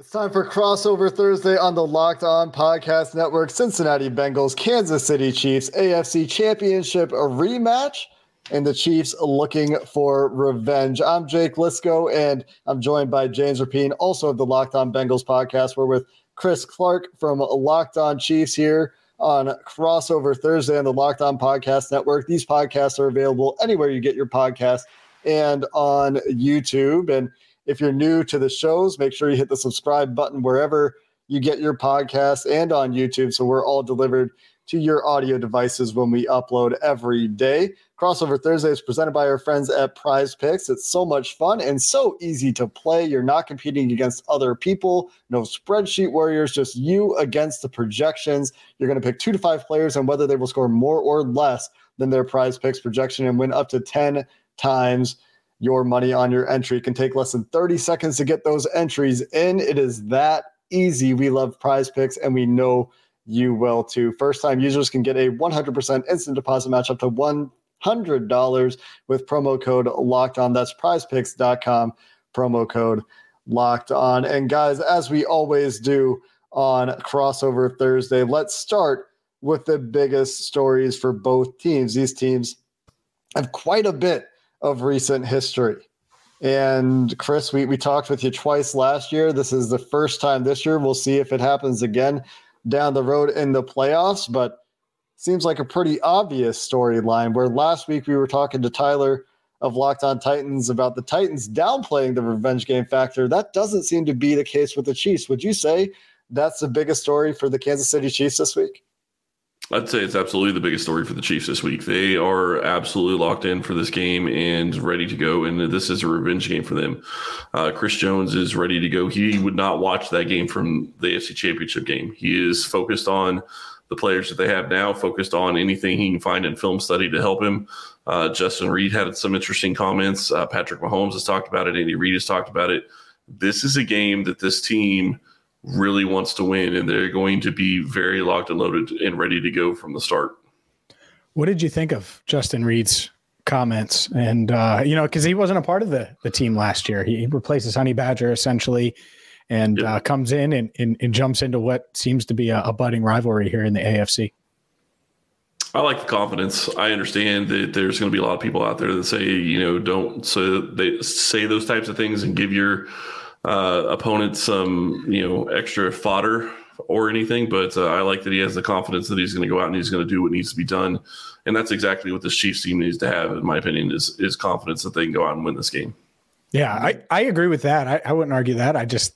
It's time for crossover Thursday on the Locked On Podcast Network. Cincinnati Bengals, Kansas City Chiefs, AFC Championship rematch, and the Chiefs looking for revenge. I'm Jake Liscow, and I'm joined by James Rapien, also of the Locked On Bengals podcast. We're with Chris Clark from Locked On Chiefs here on crossover Thursday on the Locked On Podcast Network. These podcasts are available anywhere you get your podcast and on YouTube. And if you're new to the shows, make sure you hit the subscribe button wherever you get your podcast and on YouTube. So we're all delivered to your audio devices when we upload every day. Crossover Thursday is presented by our friends at Prize Picks. It's so much fun and so easy to play. You're not competing against other people, no spreadsheet warriors, just you against the projections. You're going to pick two to five players and whether they will score more or less than their Prize Picks projection and win up to 10 times your money on your entry. It can take less than 30 seconds to get those entries in. It is that easy. We love prize picks and we know you will too. First time users can get a 100% instant deposit match up to $100 with promo code locked on. That's prizepicks.com, promo code locked on. And guys, as we always do on crossover Thursday, let's start with the biggest stories for both teams. These teams have quite a bit of recent history. And Chris, we, we talked with you twice last year. This is the first time this year. We'll see if it happens again down the road in the playoffs, but seems like a pretty obvious storyline where last week we were talking to Tyler of Locked On Titans about the Titans downplaying the revenge game factor. That doesn't seem to be the case with the Chiefs. Would you say that's the biggest story for the Kansas City Chiefs this week? I'd say it's absolutely the biggest story for the Chiefs this week. They are absolutely locked in for this game and ready to go. And this is a revenge game for them. Uh, Chris Jones is ready to go. He would not watch that game from the AFC Championship game. He is focused on the players that they have now, focused on anything he can find in film study to help him. Uh, Justin Reid had some interesting comments. Uh, Patrick Mahomes has talked about it. Andy Reid has talked about it. This is a game that this team – really wants to win, and they're going to be very locked and loaded and ready to go from the start. What did you think of Justin Reid's comments? And uh, you know, because he wasn't a part of the the team last year, he replaces Honey Badger essentially, and yep. uh, comes in and, and, and, jumps into what seems to be a, a budding rivalry here in the AFC. I like the confidence. I understand that there's going to be a lot of people out there that say, you know, don't so they say those types of things and give your uh, opponent some you know extra fodder or anything, but uh, I like that he has the confidence that he's going to go out and he's going to do what needs to be done, and that's exactly what this Chiefs team needs to have, in my opinion, is is confidence that they can go out and win this game. Yeah, I, I agree with that. I, I wouldn't argue that. I just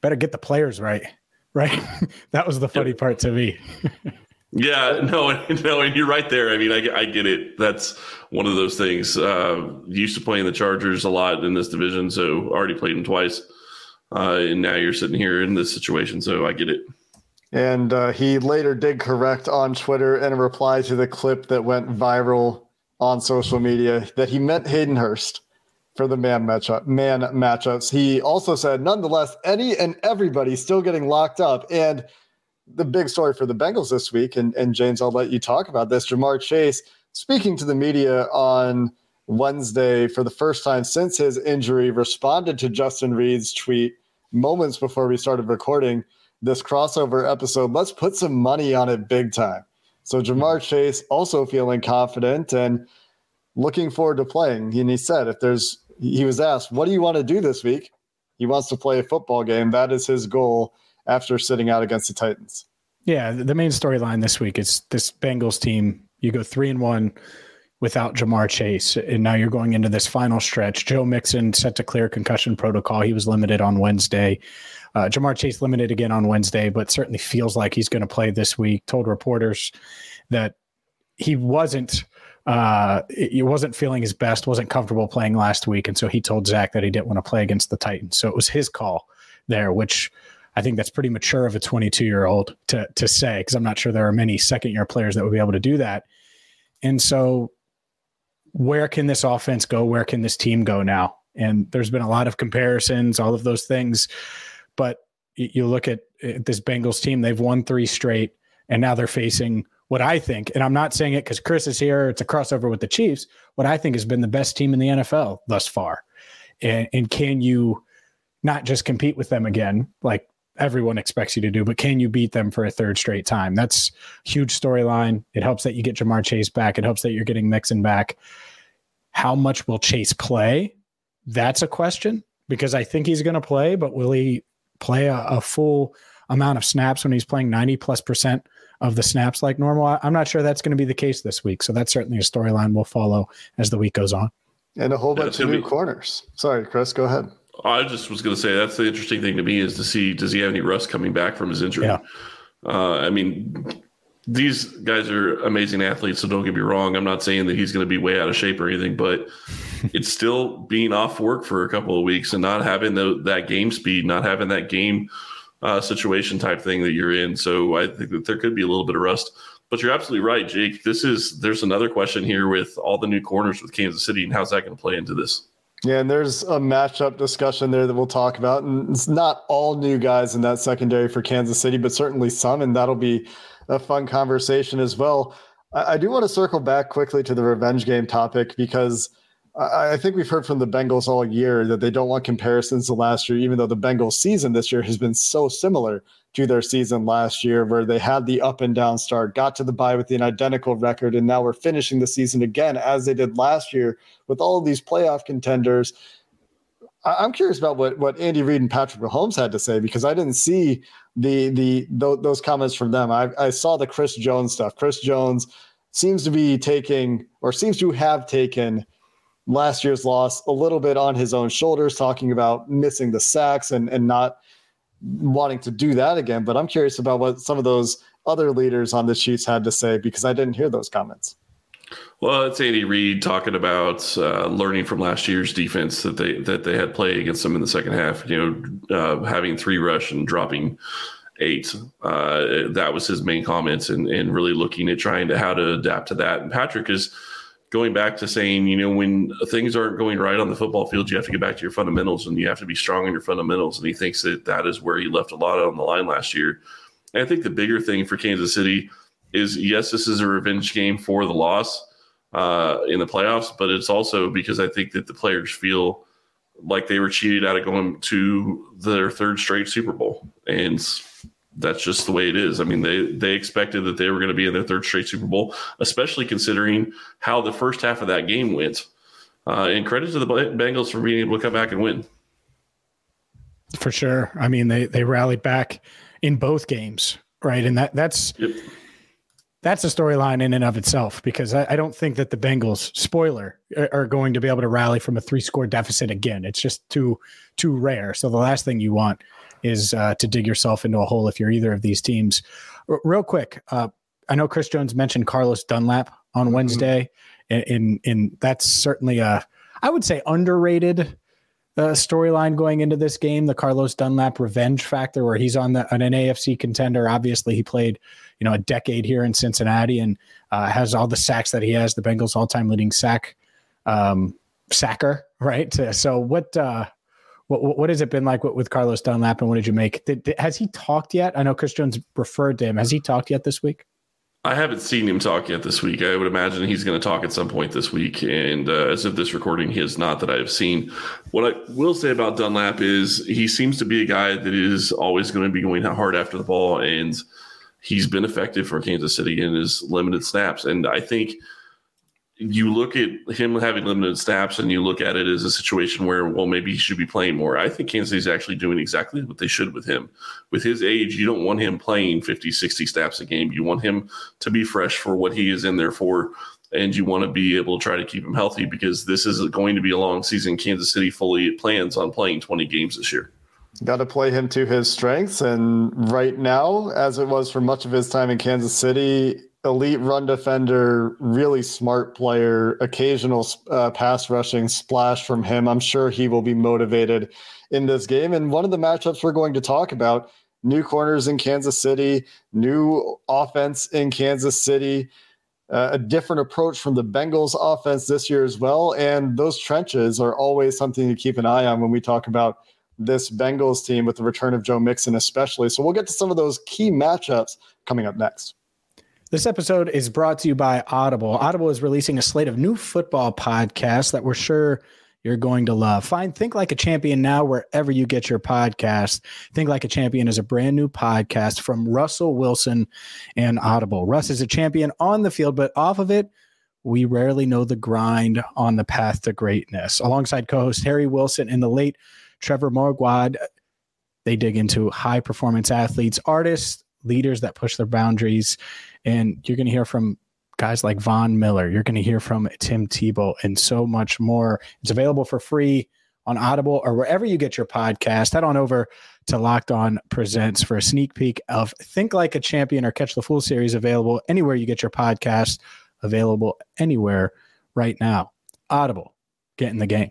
better get the players right. Right. that was the funny yep. part to me. Yeah, no, no, and you're right there. I mean, I, I get it. That's one of those things. Uh, used to playing the Chargers a lot in this division, so already played them twice, uh, and now you're sitting here in this situation, so I get it. And uh, he later did correct on Twitter in a reply to the clip that went viral on social media that he meant Hayden Hurst for the man matchup, man matchups. He also said, nonetheless, any and everybody still getting locked up and the big story for the Bengals this week, and, and James, I'll let you talk about this. Ja'Marr Chase speaking to the media on Wednesday for the first time since his injury, responded to Justin Reid's tweet moments before we started recording this crossover episode. Let's put some money on it big time. So Ja'Marr Chase also feeling confident and looking forward to playing. And he said, if there's, he was asked, what do you want to do this week? He wants to play a football game. That is his goal after sitting out against the Titans. Yeah, the main storyline this week is this Bengals team. You go three and one without Ja'Marr Chase, and now you're going into this final stretch. Joe Mixon set to clear concussion protocol. He was limited on Wednesday. Uh, Ja'Marr Chase limited again on Wednesday, but certainly feels like he's going to play this week. Told reporters that he wasn't uh, he wasn't feeling his best, wasn't comfortable playing last week, and so he told Zac that he didn't want to play against the Titans. So it was his call there, which I think that's pretty mature of a 22 year old to to say because I'm not sure there are many second year players that would be able to do that. And so, where can this offense go? Where can this team go now? And there's been a lot of comparisons, all of those things. But you look at uh, this Bengals team; they've won three straight, and now they're facing what I think, and I'm not saying it because Chris is here. It's a crossover with the Chiefs. What I think has been the best team in the NFL thus far, and, and can you not just compete with them again, like everyone expects you to do, but can you beat them for a third straight time? That's huge storyline. It helps that you get Ja'Marr Chase back. It helps that you're getting Mixon back. How much will Chase play? That's a question because I think he's going to play, but will he play a, a, full amount of snaps when he's playing 90 plus percent of the snaps like normal? I'm not sure that's going to be the case this week. So that's certainly a storyline we'll follow as the week goes on. And a whole bunch of new be- corners. Sorry, Chris, go ahead. I just was going to say that's the interesting thing to me is to see does he have any rust coming back from his injury? Yeah. Uh, I mean, these guys are amazing athletes, so don't get me wrong. I'm not saying that he's going to be way out of shape or anything, but it's still being off work for a couple of weeks and not having the, that game speed, not having that game uh, situation type thing that you're in. So I think that there could be a little bit of rust. But you're absolutely right, Jake. This is there's another question here with all the new corners with Kansas City, and how's that going to play into this? Yeah, and there's a matchup discussion there that we'll talk about. And it's not all new guys in that secondary for Kansas City, but certainly some. And that'll be a fun conversation as well. I, I do want to circle back quickly to the revenge game topic because I, think we've heard from the Bengals all year that they don't want comparisons to last year, even though the Bengals season this year has been so similar to their season last year, where they had the up and down start, got to the bye with an identical record, and now we're finishing the season again as they did last year with all of these playoff contenders. I'm curious about what what Andy Reid and Patrick Mahomes had to say because I didn't see the the th- those comments from them. I, I saw the Chris Jones stuff. Chris Jones seems to be taking or seems to have taken last year's loss a little bit on his own shoulders, talking about missing the sacks and and not wanting to do that again. But I'm curious about what some of those other leaders on the Chiefs had to say because I didn't hear those comments. Well, it's Andy Reid talking about uh, learning from last year's defense that they that they had played against them in the second half. You know, uh, having three rush and dropping eight. Uh, that was his main comments, and and really looking at trying to how to adapt to that. And Patrick is going back to saying, you know, when things aren't going right on the football field, you have to get back to your fundamentals and you have to be strong in your fundamentals. And he thinks that that is where he left a lot on the line last year. And I think the bigger thing for Kansas City is yes, this is a revenge game for the loss uh, in the playoffs, but it's also because I think that the players feel like they were cheated out of going to their third straight Super Bowl. And that's just the way it is. I mean, they they expected that they were going to be in their third straight Super Bowl, especially considering how the first half of that game went. Uh, and credit to the Bengals for being able to come back and win. For sure. I mean, they they rallied back in both games, right? And that that's yep. that's a storyline in and of itself because I, I, don't think that the Bengals, spoiler, are, are going to be able to rally from a three score deficit again. It's just too too rare. So the last thing you want is uh, to dig yourself into a hole if you're either of these teams. R- real quick, uh, I know Chris Jones mentioned Carlos Dunlap on mm-hmm. Wednesday, and, and, that's certainly a I would say underrated uh, storyline going into this game. The Carlos Dunlap revenge factor, where he's on the, an AFC contender. Obviously, he played you know a decade here in Cincinnati and uh, has all the sacks that he has. The Bengals all time leading sack um, sacker, right? So what? Uh, what, what has it been like with, Carlos Dunlap, and what did you make? Did, did, has he talked yet? I know Chris Jones referred to him. Has he talked yet this week? I haven't seen him talk yet this week. I would imagine he's going to talk at some point this week. And uh, as of this recording, he has not that I have seen. What I will say about Dunlap is he seems to be a guy that is always going to be going hard after the ball, and he's been effective for Kansas City in his limited snaps. And I think – you look at him having limited snaps and you look at it as a situation where, well, maybe he should be playing more. I think Kansas City's actually doing exactly what they should with him. With his age, you don't want him playing 50, 60 snaps a game. You want him to be fresh for what he is in there for. And you want to be able to try to keep him healthy because this is going to be a long season. Kansas City fully plans on playing 20 games this year. Got to play him to his strengths. And right now, as it was for much of his time in Kansas City, elite run defender, really smart player, occasional uh, pass rushing splash from him. I'm sure he will be motivated in this game. And one of the matchups we're going to talk about new corners in Kansas City, new offense in Kansas City, uh, a different approach from the Bengals offense this year as well. And those trenches are always something to keep an eye on when we talk about this Bengals team with the return of Joe Mixon, especially. So we'll get to some of those key matchups coming up next. This episode is brought to you by Audible. Audible is releasing a slate of new football podcasts that we're sure you're going to love. Find Think Like a Champion now wherever you get your podcast. Think Like a Champion is a brand new podcast from Russell Wilson and Audible. Russ is a champion on the field, but off of it, we rarely know the grind on the path to greatness. Alongside co host Harry Wilson and the late Trevor Moawad, they dig into high performance athletes, artists, leaders that push their boundaries. And you're going to hear from guys like Von Miller. You're going to hear from Tim Tebow and so much more. It's available for free on Audible or wherever you get your podcast. Head on over to Locked On Presents for a sneak peek of Think Like a Champion or Catch the Fool series available anywhere you get your podcast, available anywhere right now. Audible, get in the game.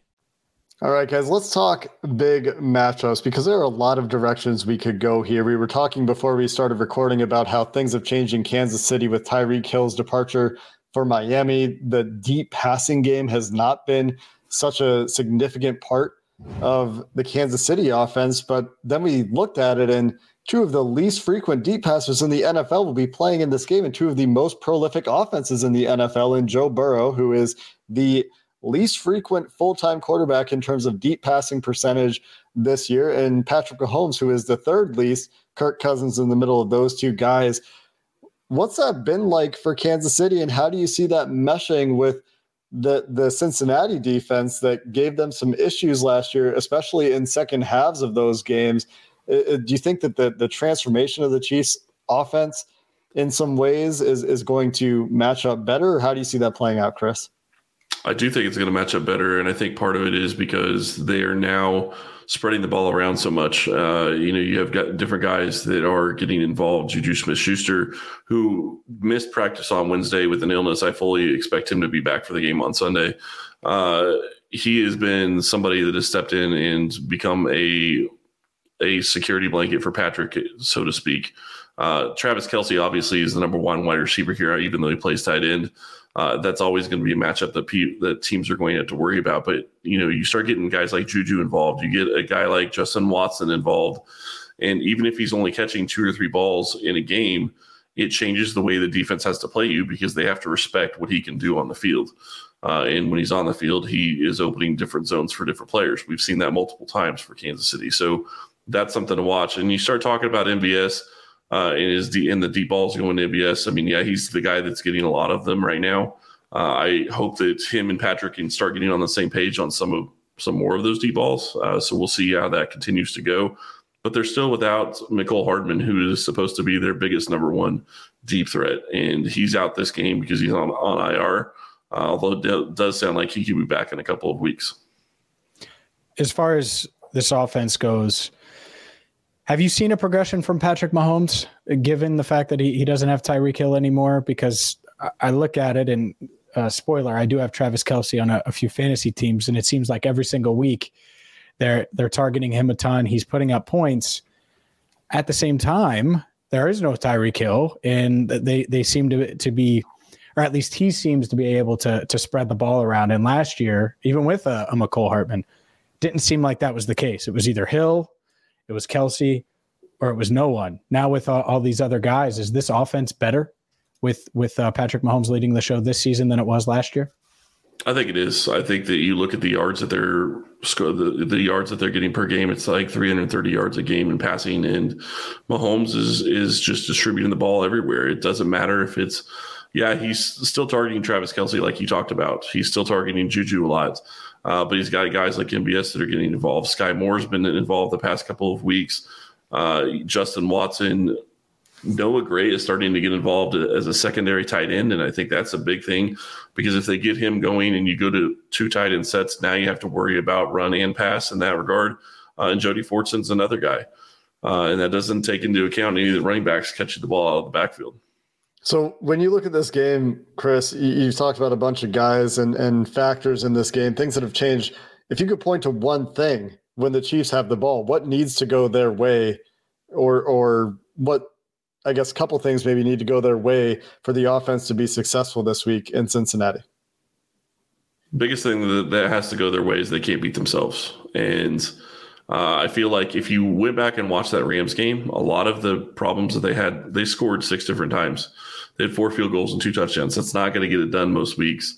All right, guys, let's talk big matchups because there are a lot of directions we could go here. We were talking before we started recording about how things have changed in Kansas City with Tyreek Hill's departure for Miami. The deep passing game has not been such a significant part of the Kansas City offense, but then we looked at it and two of the least frequent deep passers in the NFL will be playing in this game and two of the most prolific offenses in the NFL in Joe Burrow, who is the least frequent full time quarterback in terms of deep passing percentage this year, and Patrick Mahomes, who is the third least. Kirk Cousins in the middle of those two guys. What's that been like for Kansas City, and how do you see that meshing with the the Cincinnati defense that gave them some issues last year, especially in second halves of those games? Uh, uh, do you think that the the transformation of the Chiefs offense in some ways is is going to match up better, or how do you see that playing out, Chris? I do think it's going to match up better, and I think part of it is because they are now spreading the ball around so much. Uh, you know, you have got different guys that are getting involved. Juju Smith Schuster, who missed practice on Wednesday with an illness. I fully expect him to be back for the game on Sunday. Uh, he has been somebody that has stepped in and become a a security blanket for Patrick, so to speak. Uh, Travis Kelce obviously is the number one wide receiver here, even though he plays tight end uh, that's always going to be a matchup that pe- that teams are going to have to worry about. But you know, you start getting guys like Juju involved, you get a guy like Justin Watson involved, and even if he's only catching two or three balls in a game, it changes the way the defense has to play you because they have to respect what he can do on the field. Uh, and when he's on the field, he is opening different zones for different players. We've seen that multiple times for Kansas City, so that's something to watch. And you start talking about MVS uh, and is the in the deep balls going to MVS. I mean, yeah, he's the guy that's getting a lot of them right now. Uh, I hope that him and Patrick can start getting on the same page on some of some more of those deep balls. Uh, so we'll see how that continues to go. But they're still without Mecole Hardman, who is supposed to be their biggest number one deep threat, and he's out this game because he's on on IR. Uh, although it does sound like he could be back in a couple of weeks. As far as this offense goes, have you seen a progression from Patrick Mahomes, given the fact that he, he doesn't have Tyreek Hill anymore? Because I, look at it and uh, spoiler, I do have Travis Kelce on a, a, few fantasy teams, and it seems like every single week they're they're targeting him a ton. He's putting up points. At the same time, there is no Tyreek Hill, and they they seem to to be, or at least he seems to be able to to spread the ball around. And last year, even with a, a Mecole Hardman, didn't seem like that was the case. It was either Hill it was Kelce, or it was no one. Now with all, all these other guys, is this offense better with with uh, Patrick Mahomes leading the show this season than it was last year? I think it is. I think that you look at the yards that they're the, the yards that they're getting per game. It's like 330 yards a game in passing, and Mahomes is is just distributing the ball everywhere. It doesn't matter if it's yeah, he's still targeting Travis Kelce like you talked about. He's still targeting Juju a lot. Uh, but he's got guys like MVS that are getting involved. Skyy Moore's been involved the past couple of weeks. Uh, Justin Watson, Noah Gray is starting to get involved as a secondary tight end, and I think that's a big thing because if they get him going and you go to two tight end sets, now you have to worry about run and pass in that regard. Uh, and Jody Fortson's another guy, uh, and that doesn't take into account any of the running backs catching the ball out of the backfield. So when you look at this game, Chris, you, you talked about a bunch of guys and, and factors in this game, things that have changed. If you could point to one thing when the Chiefs have the ball, what needs to go their way, or or what I guess a couple things maybe need to go their way for the offense to be successful this week in Cincinnati. Biggest thing that, that has to go their way is they can't beat themselves. And uh, I feel like if you went back and watched that Rams game, a lot of the problems that they had, they scored six different times. They had four field goals and two touchdowns. That's not going to get it done most weeks.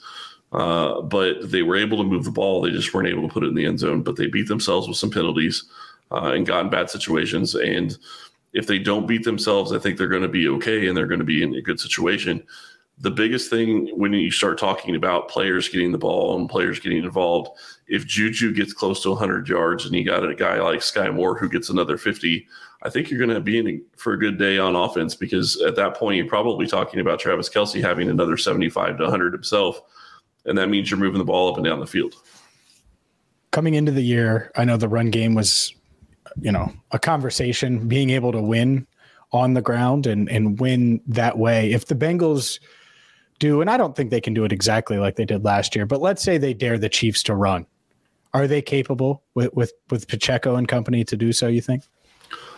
Uh, but they were able to move the ball. They just weren't able to put it in the end zone. But they beat themselves with some penalties uh, and got in bad situations. And if they don't beat themselves, I think they're going to be okay and they're going to be in a good situation. The biggest thing when you start talking about players getting the ball and players getting involved, if Juju gets close to 100 yards and you got a guy like Skyy Moore who gets another 50, I think you're going to be in for a good day on offense because at that point you're probably talking about Travis Kelce having another 75 to 100 himself, and that means you're moving the ball up and down the field. Coming into the year, I know the run game was you know a conversation being able to win on the ground and and win that way. If the bengals do and i don't think they can do it exactly like they did last year but let's say they dare the chiefs to run. Are they capable with with, with pacheco and company to do so you think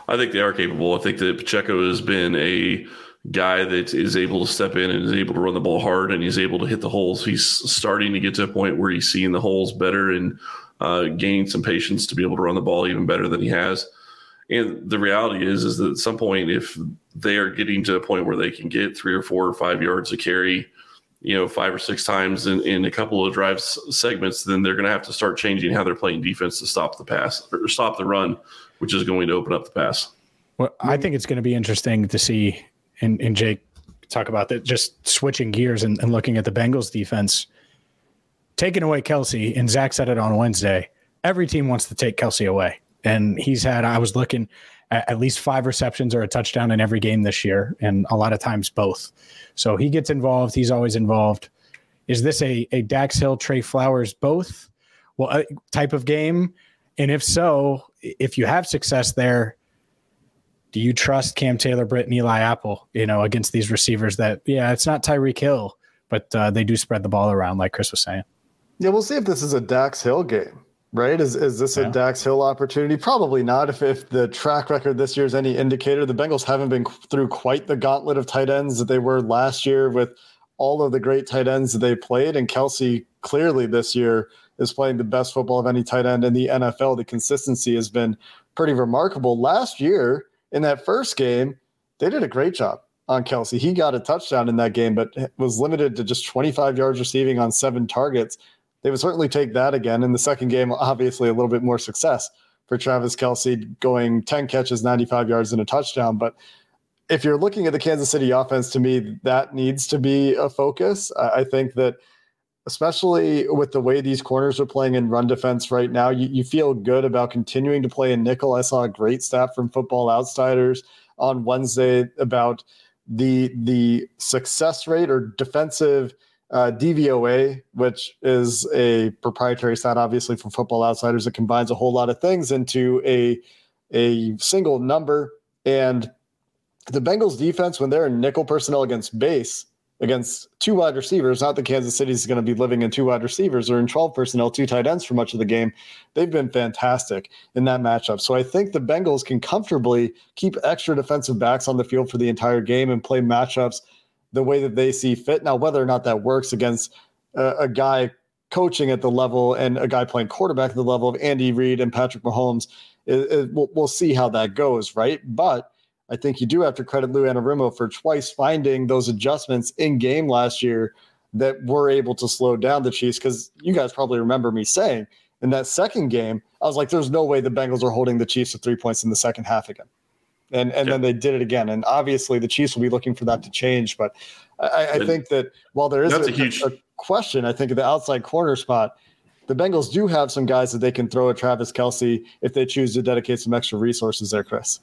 i think they are capable. I think that pacheco has been a guy that is able to step in and is able to run the ball hard and he's able to hit the holes. He's starting to get to a point where he's seeing the holes better and uh, gaining some patience to be able to run the ball even better than he has. And the reality is, is that at some point, if they are getting to a point where they can get three or four or five yards to carry, you know, five or six times in, in a couple of drive segments, then they're going to have to start changing how they're playing defense to stop the pass or stop the run, which is going to open up the pass. Well, I think it's going to be interesting to see, and, and Jake talk about that, just switching gears and, and looking at the Bengals defense taking away Kelce, and Zac said it on Wednesday. Every team wants to take Kelce away, and he's had. I was looking at, at least five receptions or a touchdown in every game this year, and a lot of times both. So he gets involved. He's always involved. Is this a a Dax Hill, Tre Flowers, Vonn Bell uh, type of game? And if so, if you have success there, do you trust Cam Taylor, Britt, and Eli Apple? You know, against these receivers that yeah, it's not Tyreek Hill, but uh, they do spread the ball around, like Chris was saying. Yeah, we'll see if this is a Dax Hill game, right? Is is this yeah. a Dax Hill opportunity? Probably not. If if the track record this year is any indicator, the Bengals haven't been through quite the gauntlet of tight ends that they were last year with all of the great tight ends that they played. And Kelce clearly this year is playing the best football of any tight end in the NFL. The consistency has been pretty remarkable. Last year in that first game, they did a great job on Kelce. He got a touchdown in that game, but was limited to just 25 yards receiving on seven targets they would certainly take that again. In the second game, obviously a little bit more success for Travis Kelce going 10 catches, 95 yards, and a touchdown. But if you're looking at the Kansas City offense, to me, that needs to be a focus. I think that, especially with the way these corners are playing in run defense right now, you, you feel good about continuing to play in nickel. I saw a great stat from Football Outsiders on Wednesday about the the success rate or defensive uh, DVOA, which is a proprietary stat, obviously from Football Outsiders, that combines a whole lot of things into a a single number. And the Bengals defense, when they're in nickel personnel against base, against two wide receivers, not that Kansas City is going to be living in two wide receivers or in 12 personnel, two tight ends for much of the game. They've been fantastic in that matchup. So I think the Bengals can comfortably keep extra defensive backs on the field for the entire game and play matchups the way that they see fit. Now, whether or not that works against a, a guy coaching at the level and a guy playing quarterback at the level of Andy Reid and Patrick Mahomes, it, it, we'll, we'll, see how that goes, right? But I think you do have to credit Lou Anarumo for twice finding those adjustments in game last year that were able to slow down the Chiefs. Because you guys probably remember me saying in that second game, I was like, "There's no way the Bengals are holding the Chiefs to three points in the second half again." and and then they did it again. And obviously, the Chiefs will be looking for that to change. But I, I think that while there is a, a, huge... a, question, I think at the outside corner spot, the Bengals do have some guys that they can throw at Travis Kelce if they choose to dedicate some extra resources there, Chris.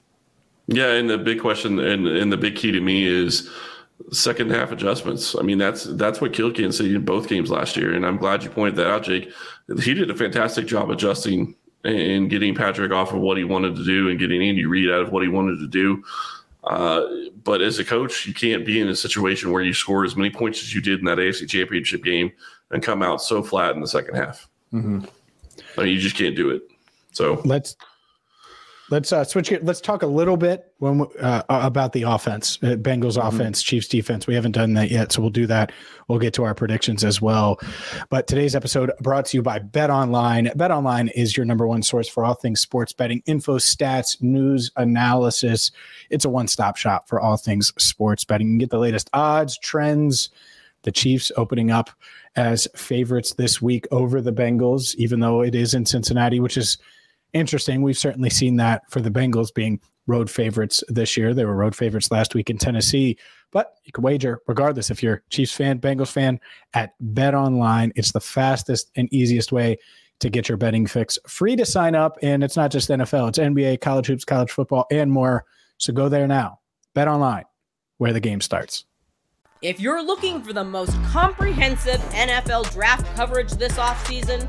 Yeah, and the big question and, and the big key to me is second half adjustments. I mean, that's that's what killed Kansas City in both games last year, and I'm glad you pointed that out, Jake. He did a fantastic job adjusting and getting Patrick off of what he wanted to do and getting Andy Reid out of what he wanted to do. Uh, but as a coach, you can't be in a situation where you score as many points as you did in that AFC Championship game and come out so flat in the second half. Mm-hmm. I mean, you just can't do it. So let's Let's uh, switch. It. Let's talk a little bit when uh, about the offense, uh, Bengals mm-hmm. offense, Chiefs defense. We haven't done that yet, so we'll do that. We'll get to our predictions as well. But today's episode brought to you by Bet Online. Bet Online is your number one source for all things sports betting, info, stats, news, analysis. It's a one-stop shop for all things sports betting. You can get the latest odds, trends. The Chiefs opening up as favorites this week over the Bengals, even though it is in Cincinnati, which is interesting. We've certainly seen that for the Bengals being road favorites this year. They were road favorites last week in Tennessee, but you can wager regardless if you're Chiefs fan, Bengals fan at Bet Online. It's the fastest and easiest way to get your betting fix. Free to sign up, and it's not just NFL, it's NBA, college hoops, college football, and more. So go there now. Bet Online, where the game starts. If you're looking for the most comprehensive NFL draft coverage this offseason,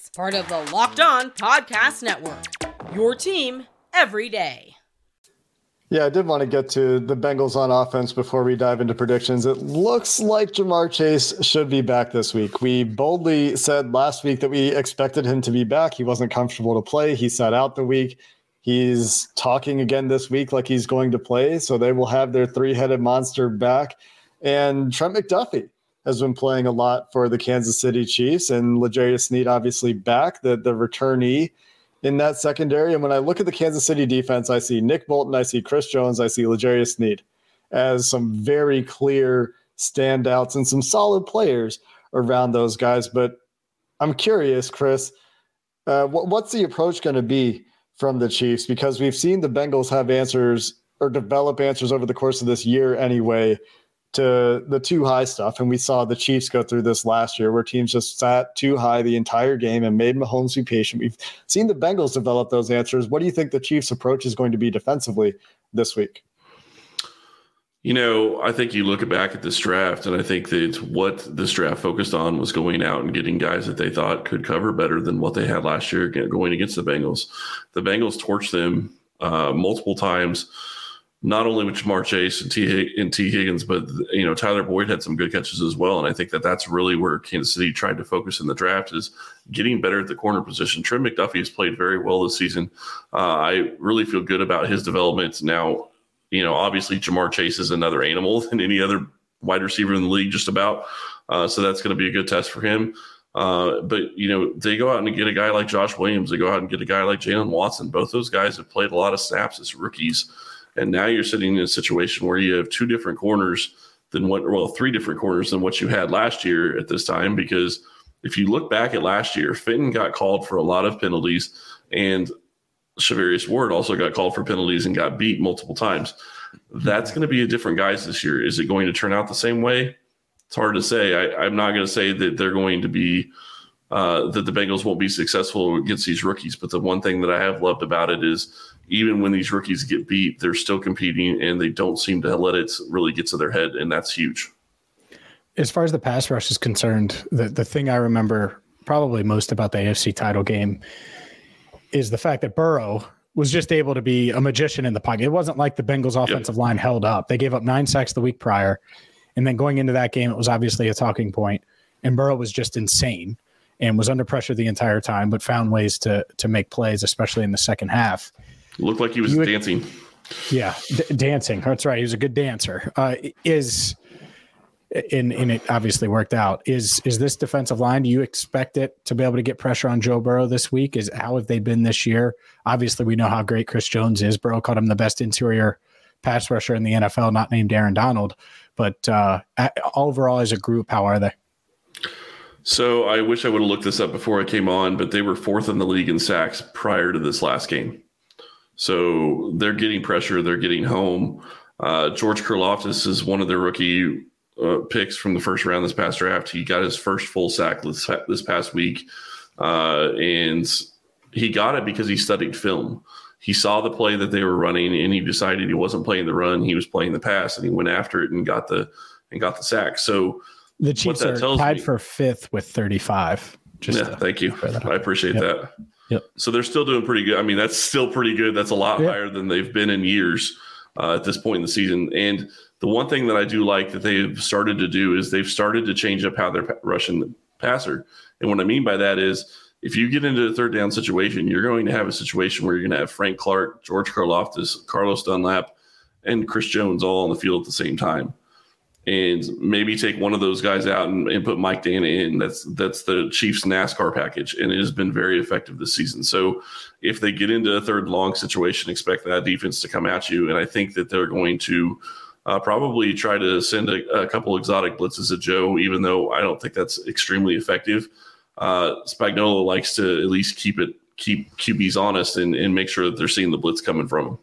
Part of the Locked On Podcast Network. Your team every day. Yeah, I did want to get to the Bengals on offense before we dive into predictions. It looks like Ja'Marr Chase should be back this week. We boldly said last week that we expected him to be back. He wasn't comfortable to play. He sat out the week. He's talking again this week like he's going to play. So they will have their three headed monster back. And Trent McDuffie has been playing a lot for the Kansas City Chiefs and L'Jarius Sneed obviously back, the, the returnee in that secondary. And when I look at the Kansas City defense, I see Nick Bolton, I see Chris Jones, I see L'Jarius Sneed as some very clear standouts and some solid players around those guys. But I'm curious, Chris, uh, what, what's the approach going to be from the Chiefs because we've seen the Bengals have answers or develop answers over the course of this year anyway to the two high stuff. And we saw the Chiefs go through this last year where teams just sat two high the entire game and made Mahomes be patient. We've seen the Bengals develop those answers. What do you think the Chiefs' approach is going to be defensively this week? You know, I think you look back at this draft, and I think that what this draft focused on was going out and getting guys that they thought could cover better than what they had last year going against the Bengals. The Bengals torched them uh, multiple times, not only with Ja'Marr Chase and T. and Tee Higgins, but you know Tyler Boyd had some good catches as well. And I think that that's really where Kansas City tried to focus in the draft is getting better at the corner position. Trent McDuffie has played very well this season. Uh, I really feel good about his development now you know, obviously Ja'Marr Chase is another animal than any other wide receiver in the league, just about. Uh, so that's going to be a good test for him. Uh, but you know, they go out and get a guy like Josh Williams. They go out and get a guy like Jaylen Watson. Both those guys have played a lot of snaps as rookies, and now you're sitting in a situation where you have two different corners than what, well, three different corners than what you had last year at this time. Because if you look back at last year, Fenton got called for a lot of penalties, and Charvarius Ward also got called for penalties and got beat multiple times. That's going to be a different guys this year. Is it going to turn out the same way? It's hard to say. I, am not going to say that they're going to be uh, that the Bengals won't be successful against these rookies. But the one thing that I have loved about it is even when these rookies get beat, they're still competing and they don't seem to let it really get to their head, and that's huge. As far as the pass rush is concerned, the the thing I remember probably most about the AFC title game is the fact that Burrow was just able to be a magician in the pocket. It wasn't like the Bengals offensive yep. line held up. They gave up nine sacks the week prior. And then going into that game, it was obviously a talking point. And Burrow was just insane and was under pressure the entire time, but found ways to to make plays, especially in the second half. Looked like he was would, dancing. Yeah, d- dancing. That's right. He was a good dancer. Uh, is and, and it obviously worked out. Is is this defensive line? Do you expect it to be able to get pressure on Joe Burrow this week? Is how have they been this year? Obviously, we know how great Chris Jones is. Burrow called him the best interior pass rusher in the NFL, not named Aaron Donald. But uh, overall, as a group, how are they? So I wish I would have looked this up before I came on, but they were fourth in the league in sacks prior to this last game. So they're getting pressure. They're getting home. Uh, George Karlaftis is one of their rookie uh, picks from the first round this past draft. He got his first full sack this, this past week, uh, and he got it because he studied film. He saw the play that they were running, and he decided he wasn't playing the run; he was playing the pass, and he went after it and got the and got the sack. So the Chiefs are tied me, for fifth with 35. Just yeah, thank you. I appreciate yep. that. Yep. So they're still doing pretty good. I mean, that's still pretty good. That's a lot yep. higher than they've been in years uh, at this point in the season. And the one thing that I do like that they've started to do is they've started to change up how they're rushing the passer. And what I mean by that is if you get into a third down situation, you're going to have a situation where you're going to have Frank Clark, George Karlaftis, Carlos Dunlap, and Chris Jones all on the field at the same time and maybe take one of those guys out and, and, put Mike Danna in. That's that's the Chiefs NASCAR package, and it has been very effective this season. So if they get into a third long situation, expect that defense to come at you, and I think that they're going to. Uh, probably try to send a, a, couple exotic blitzes at Joe, even though I don't think that's extremely effective. Uh, Spagnuolo likes to at least keep it keep QBs honest and, and make sure that they're seeing the blitz coming from them.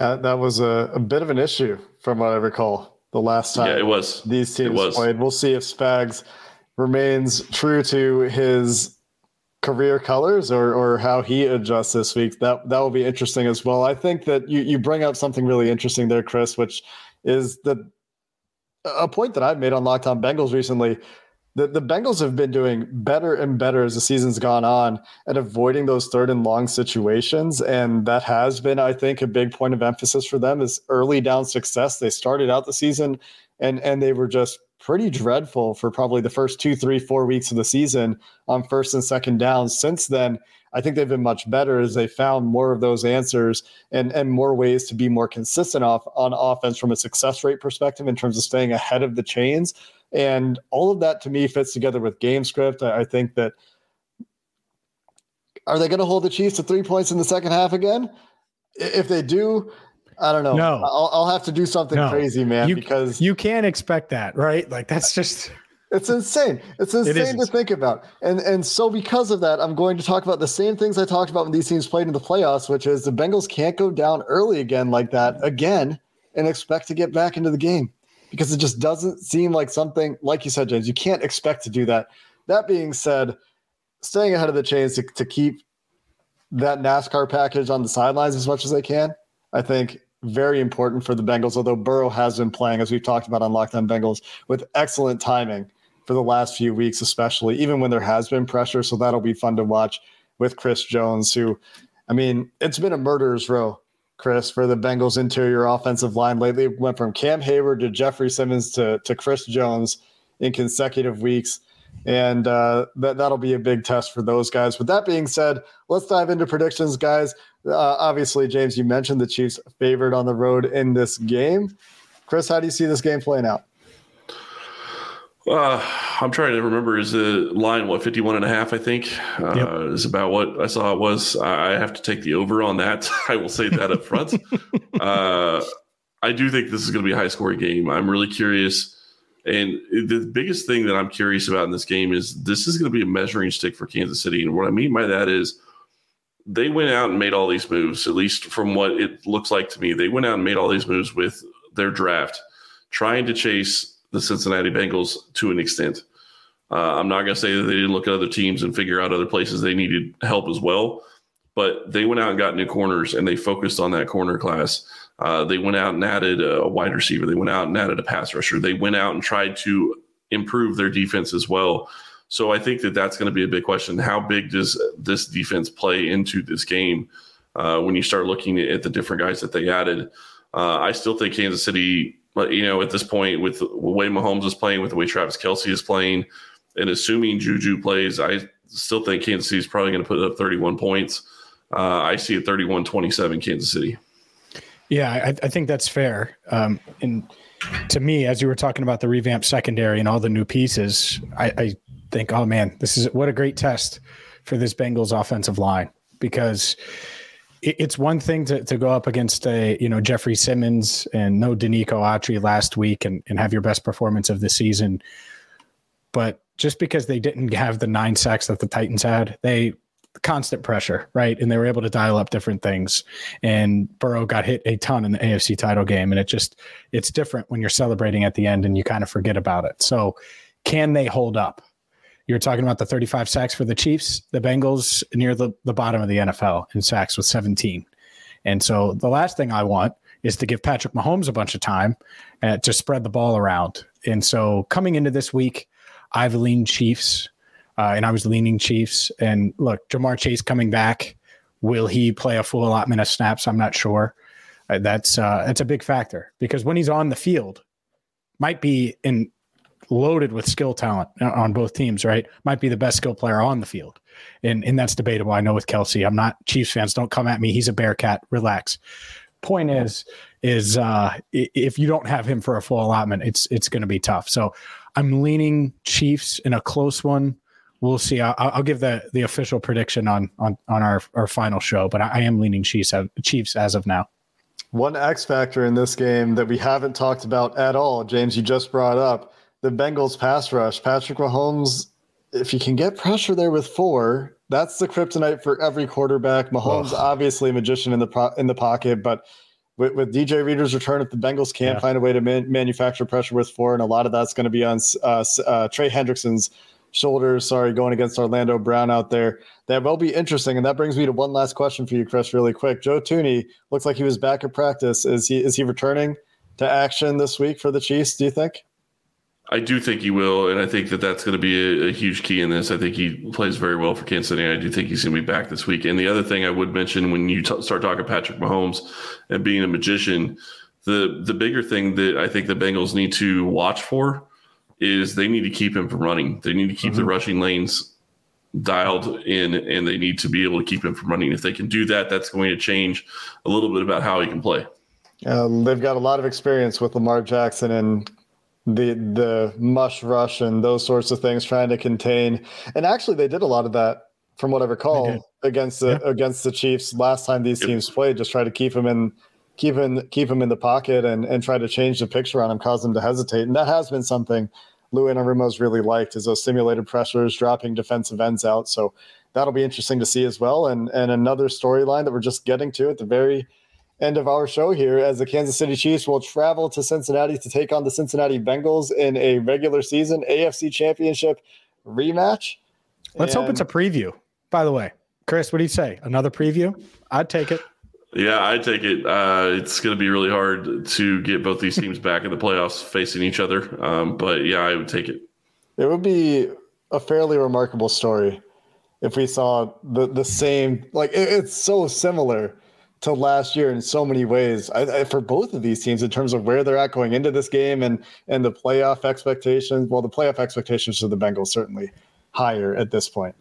Uh, that was a, a, bit of an issue from what I recall the last time. Yeah, it was. These teams played. We'll see if Spags remains true to his career colors or or how he adjusts this week. That that will be interesting as well. I think that you you bring up something really interesting there, Chris, which is that a point that I've made on Locked On Bengals recently the, the Bengals have been doing better and better as the season's gone on at avoiding those third and long situations. And that has been, I think, a big point of emphasis for them is early down success. They started out the season and and they were just pretty dreadful for probably the first two, three, four weeks of the season on first and second downs. Since then, I think they've been much better as they found more of those answers and, and more ways to be more consistent off on offense from a success rate perspective in terms of staying ahead of the chains. And all of that to me fits together with game script. I, I think that are they going to hold the Chiefs to three points in the second half again? If they do, I don't know. No, I'll, I'll have to do something no. crazy, man. You, because you can't expect that, right? Like that's just. It's insane. It's insane it to think about. And and so because of that, I'm going to talk about the same things I talked about when these teams played in the playoffs, which is the Bengals can't go down early again like that again and expect to get back into the game because it just doesn't seem like something like you said, James. You can't expect to do that. That being said, staying ahead of the chains to, to keep that NASCAR package on the sidelines as much as they can, I think very important for the Bengals. Although Burrow has been playing, as we've talked about on Locked On Bengals, with excellent timing for the last few weeks, especially even when there has been pressure. So that'll be fun to watch with Chris Jones, who, I mean, it's been a murderer's row Chris, for the Bengals interior offensive line lately. Went from Cam Heyward to Jeffrey Simmons to, to Chris Jones in consecutive weeks. And uh, that, that'll be a big test for those guys. With that being said, let's dive into predictions, guys. Uh, obviously, James, you mentioned the Chiefs favored on the road in this game. Chris, how do you see this game playing out? Uh, I'm trying to remember. Is the line what 51 and a half? I think uh, yep. is about what I saw it was. I have to take the over on that. I will say that up front. uh, I do think this is going to be a high scoring game. I'm really curious, and the biggest thing that I'm curious about in this game is this is going to be a measuring stick for Kansas City. And what I mean by that is they went out and made all these moves. At least from what it looks like to me, they went out and made all these moves with their draft, trying to chase the Cincinnati Bengals to an extent. Uh, I'm not going to say that they didn't look at other teams and figure out other places they needed help as well, but they went out and got new corners and they focused on that corner class. Uh, they went out and added a wide receiver. They went out and added a pass rusher. They went out and tried to improve their defense as well. So I think that that's going to be a big question. How big does this defense play into this game uh, when you start looking at the different guys that they added? Uh, I still think Kansas City but you know, at this point, with the way Mahomes is playing, with the way Travis Kelce is playing, and assuming Juju plays, I still think Kansas City is probably going to put up 31 points. Uh, I see it 31 27 Kansas City. Yeah, I, I think that's fair. Um, and to me, as you were talking about the revamped secondary and all the new pieces, I, I think, oh man, this is what a great test for this Bengals offensive line because it's one thing to, to go up against a you know Jeffrey Simmons and no Denico Autry last week and, and have your best performance of the season, but just because they didn't have the nine sacks that the Titans had, they constant pressure, right? And they were able to dial up different things. And Burrow got hit a ton in the AFC title game, and it just it's different when you're celebrating at the end and you kind of forget about it. So, can they hold up? You're talking about the 35 sacks for the Chiefs, the Bengals near the, the bottom of the NFL in sacks with 17. And so the last thing I want is to give Patrick Mahomes a bunch of time uh, to spread the ball around. And so coming into this week, I've leaned Chiefs, uh, and I was leaning Chiefs. And look, Ja'Marr Chase coming back. Will he play a full allotment of snaps? I'm not sure. Uh, that's uh, that's a big factor because when he's on the field, might be in loaded with skill talent on both teams, right? Might be the best skill player on the field. And and that's debatable. I know with Kelce. I'm not Chiefs fans. Don't come at me. He's a Bearcat. Relax. Point is, is uh if you don't have him for a full allotment, it's it's gonna be tough. So I'm leaning Chiefs in a close one. We'll see. I'll, I'll give the the official prediction on on on our our final show, but I, I am leaning Chiefs Chiefs as of now. One X factor in this game that we haven't talked about at all, James, you just brought up the Bengals pass rush. Patrick Mahomes, if you can get pressure there with four, that's the kryptonite for every quarterback. Mahomes, oh. obviously a magician in the pro- in the pocket, but with, with DJ Reader's return, if the Bengals can't yeah. find a way to man- manufacture pressure with four, and a lot of that's going to be on uh, uh, Trey Hendrickson's shoulders. Sorry, going against Orlando Brown out there. That will be interesting. And that brings me to one last question for you, Chris, really quick. Joe Thuney looks like he was back at practice. Is he is he returning to action this week for the Chiefs? Do you think? I do think he will, and I think that that's going to be a, a, huge key in this. I think he plays very well for Kansas City. I do think he's going to be back this week. And the other thing I would mention when you t- start talking Patrick Mahomes and being a magician, the the bigger thing that I think the Bengals need to watch for is they need to keep him from running. They need to keep mm-hmm. the rushing lanes dialed in, and they need to be able to keep him from running. If they can do that, that's going to change a little bit about how he can play. Uh, they've got a lot of experience with Lamar Jackson and the the mush rush and those sorts of things trying to contain. And actually they did a lot of that from what i recall against the yeah. against the chiefs last time these teams played just try to keep them in keep him keep him in the pocket and and try to change the picture on him cause them to hesitate. And that has been something lou anarumo's really liked is those simulated pressures dropping defensive ends out. So that'll be interesting to see as well. And and another storyline that we're just getting to at the very end of our show here as the Kansas City Chiefs will travel to Cincinnati to take on the Cincinnati Bengals in a regular season AFC championship rematch. Let's and hope it's a preview. By the way, Chris, what do you say? Another preview? I'd take it. Yeah, I take it. Uh, it's going to be really hard to get both these teams back in the playoffs facing each other. Um, but yeah, I would take it. It would be a fairly remarkable story if we saw the the same. Like it, it's so similar to last year in so many ways I, I, for both of these teams in terms of where they're at going into this game and and the playoff expectations. Well, the playoff expectations for the Bengals certainly higher at this point.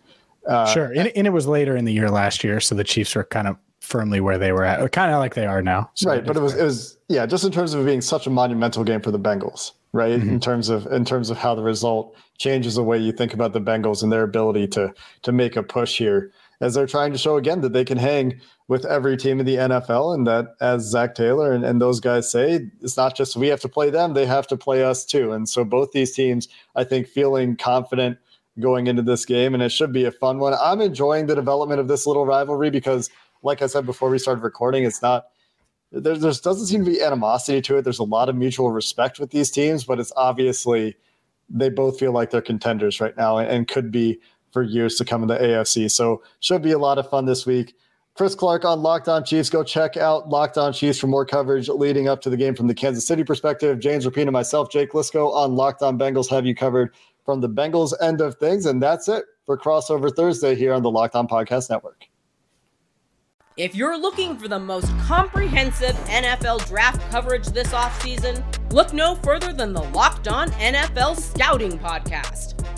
Uh, sure, and, and, it was later in the year last year, so the Chiefs were kind of firmly where they were at, kind of like they are now. So right, but it was it was yeah, just in terms of it being such a monumental game for the Bengals, right? Mm-hmm. In terms of in terms of how the result changes the way you think about the Bengals and their ability to to make a push here as they're trying to show again that they can hang with every team in the NFL. And that, as Zac Taylor and, and those guys say, it's not just we have to play them, they have to play us too. And so both these teams, I think, feeling confident going into this game. And it should be a fun one. I'm enjoying the development of this little rivalry because, like I said before we started recording, it's not. There, doesn't seem to be animosity to it. There's a lot of mutual respect with these teams, but it's obviously they both feel like they're contenders right now and, and could be for years to come in the AFC. So should be a lot of fun this week. Chris Clark on Locked On Chiefs. Go check out Locked On Chiefs for more coverage leading up to the game from the Kansas City perspective. James Rapien and myself, Jake Liscow on Locked On Bengals have you covered from the Bengals end of things. And that's it for Crossover Thursday here on the Locked On Podcast Network. If you're looking for the most comprehensive NFL draft coverage this offseason, look no further than the Locked On NFL Scouting Podcast.